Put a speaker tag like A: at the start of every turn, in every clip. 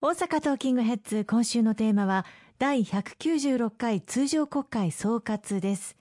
A: 大阪トーキングヘッズ今週のテーマは第196回通常国会総括です。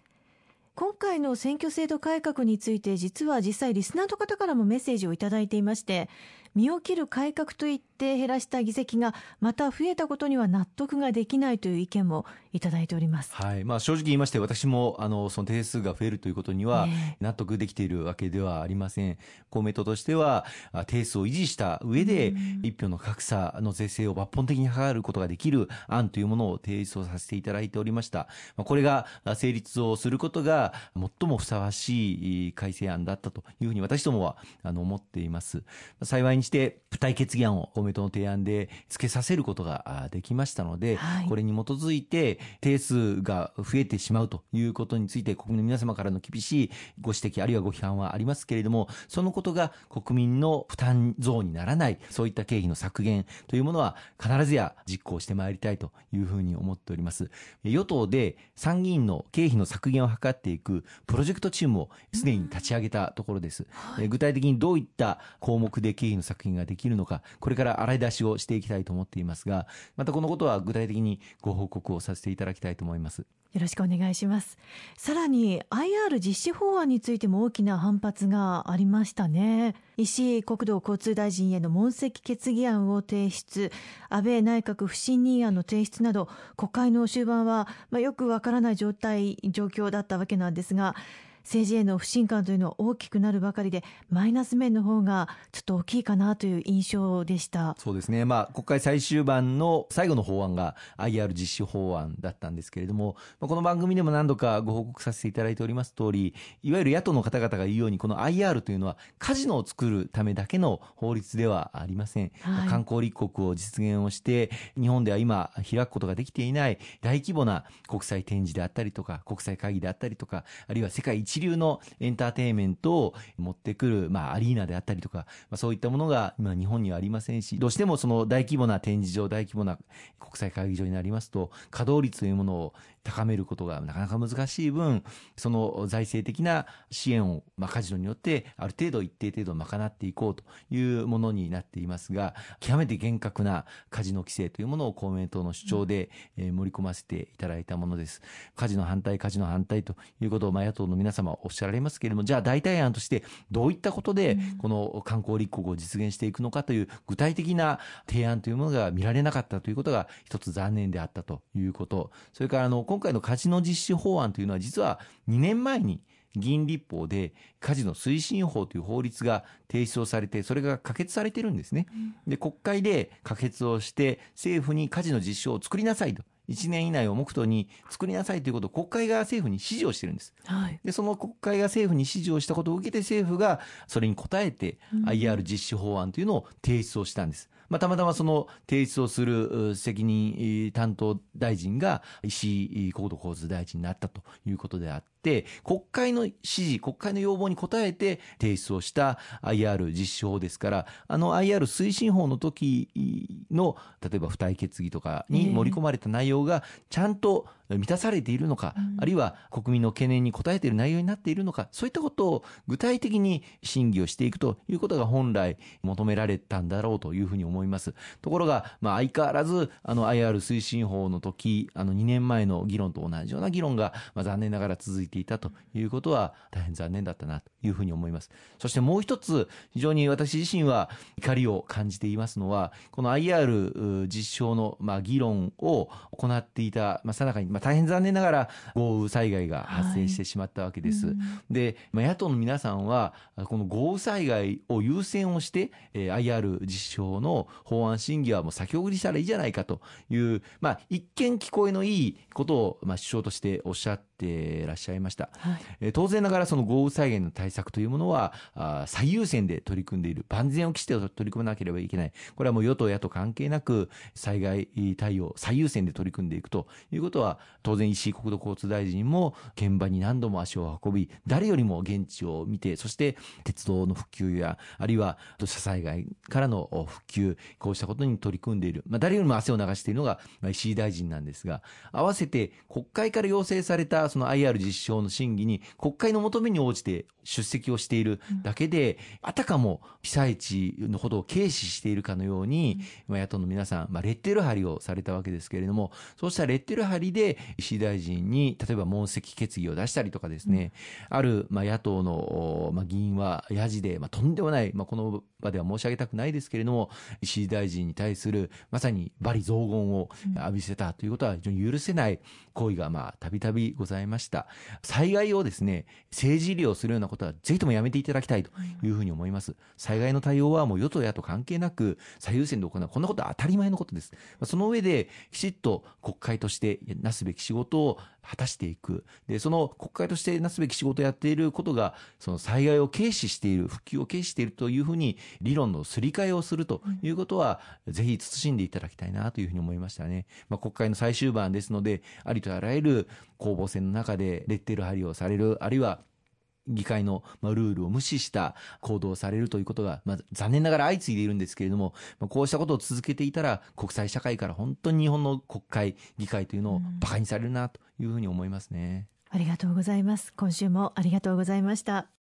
A: 今回の選挙制度改革について実は実際リスナーの方からもメッセージをいただいていまして身を切る改革といって減らした議席がまた増えたことには納得ができないという意見もいただいております、
B: はい。まあ、正直言いまして私もあのその定数が増えるということには納得できているわけではありません、公明党としては定数を維持した上で一票の格差の是正を抜本的に図ることができる案というものを提出をさせていただいておりました。これが成立をすることが最もふさわしい改正案だったというふうに私どもはあの思っています。幸いにして付帯決議案を公明党の提案で付けさせることができましたので、はい、これに基づいて定数が増えてしまうということについて国民の皆様からの厳しいご指摘あるいはご批判はありますけれどもそのことが国民の負担増にならないそういった経費の削減というものは必ずや実行してまいりたいというふうに思っております。与党で参議院の経費の削減を図っていくプロジェクトチームをすでに立ち上げたところです、はい、具体的にどういった項目で経費の削減ができるのか、これから洗い出しをしていきたいと思っていますが、またこのことは具体的にご報告をさせていただきたいと思います。
A: よろしくお願いします。さらに IR 実施法案についても大きな反発がありましたね。石井国土交通大臣への問責決議案を提出、安倍内閣不信任案の提出など、国会の終盤は、まあ、よくわからない状態、状況だったわけなんですが、政治への不信感というのは大きくなるばかりでマイナス面の方がちょっと大きいかなという印象でした。
B: そうですね、まあ、国会最終盤の最後の法案が IR 実施法案だったんですけれども、この番組でも何度かご報告させていただいております通りいわゆる野党の方々が言うようにこの IR というのはカジノを作るためだけの法律ではありません、はい、観光立国を実現をして日本では今開くことができていない大規模な国際展示であったりとか国際会議であったりとかあるいは世界一一流のエンターテインメントを持ってくる、まあ、アリーナであったりとか、まあ、そういったものが今日本にはありませんし、どうしてもその大規模な展示場、大規模な国際会議場になりますと、稼働率というものを高めることがなかなか難しい分、その財政的な支援を、まあ、カジノによってある程度一定程度賄っていこうというものになっていますが、極めて厳格なカジノ規制というものを公明党の主張で、え盛り込ませていただいたものです。カジノ反対、カジノ反対ということを、まあ、野党の皆様様おっしゃられますけれども、じゃあ代替案としてどういったことでこの観光立国を実現していくのかという具体的な提案というものが見られなかったということが一つ残念であったということ、それからあの今回のカジノ実施法案というのは実は2年前に議員立法でカジノ推進法という法律が提出をされてそれが可決されてるんですね。で国会で可決をして政府にカジノ実証を作りなさいと1年以内を目途に作りなさいということを国会が政府に指示をしてるんです。はい、でその国会が政府に指示をしたことを受けて政府がそれに応えて IR 実施法案というのを提出をしたんです。まあ、たまたまその提出をする責任担当大臣が石井国土交通大臣になったということであって、国会の指示、国会の要望に応えて提出をした IR 実施法ですから、あの IR 推進法の時の、例えば付帯決議とかに盛り込まれた内容がちゃんと満たされているのか、うん、あるいは国民の懸念に応えている内容になっているのか、そういったことを具体的に審議をしていくということが本来求められたんだろうというふうに思います。ところが、まあ、相変わらず、あの IR 推進法の時、あの2年前の議論と同じような議論が、まあ、残念ながら続いていたということは大変残念だったなというふうに思います。そしてもう一つ、非常に私自身は怒りを感じていますのは、この IR 実証の、まあ、議論を行っていた、まあ、さなかに、まあ、大変残念ながら豪雨災害が発生してしまったわけです。はい、で、まあ、野党の皆さんは、この豪雨災害を優先をして、えー、IR 実証の法案審議はもう先送りしたらいいじゃないかという、まあ、一見聞こえのいいことを、まあ、首相としておっしゃっていらっしゃいました。はい、当然ながらその豪雨災害の対策というものは、あ最優先で取り組んでいる。万全を期して取り組まなければいけない。これはもう与党野党関係なく、災害対応最優先で取り組んでいくということは、当然石井国土交通大臣も現場に何度も足を運び、誰よりも現地を見て、そして鉄道の復旧や、あるいは土砂災害からの復旧、る、こうしたことに取り組んでいる。まあ、誰よりも汗を流しているのが、まあ、石井大臣なんですが、合わせて国会から要請されたその IR 実施法の審議に国会の求めに応じて出席をしているだけで、あたかも被災地のことを軽視しているかのように、まあ、野党の皆さん、まあ、レッテル貼りをされたわけですけれども、そうしたレッテル貼りで石井大臣に、例えば問責決議を出したりとかですね、ある、まあ、野党の、まあ、議員は、やじで、まあ、とんでもない、まあ、この場では申し上げたくないですけれども、石井大臣に対する、まさに罵詈雑言を浴びせたということは非常に許せない行為が、まあ、たびたびございました。災害をですね、政治利用するようなことは、ぜひともやめていただきたいというふうに思います。災害の対応はもう与党野党関係なく、最優先で行う。こんなことは当たり前のことです。その上で、きちっと国会としてなすべき仕事を果たしていく。で、その国会としてなすべき仕事をやっていることが、その災害を軽視している、復旧を軽視しているというふうに、理論のすり替えをするということは、ぜひ慎んでいただきたいなというふうに思いましたね。まあ、国会の最終盤ですので、ありとあらゆる攻防戦の中でレッテル貼りをされる、あるいは議会のルールを無視した行動をされるということが、まあ、残念ながら相次いでいるんですけれども、こうしたことを続けていたら、国際社会から本当に日本の国会、議会というのを馬鹿にされるなというふうに思いますね。
A: ありがとうございます。今週もありがとうございました。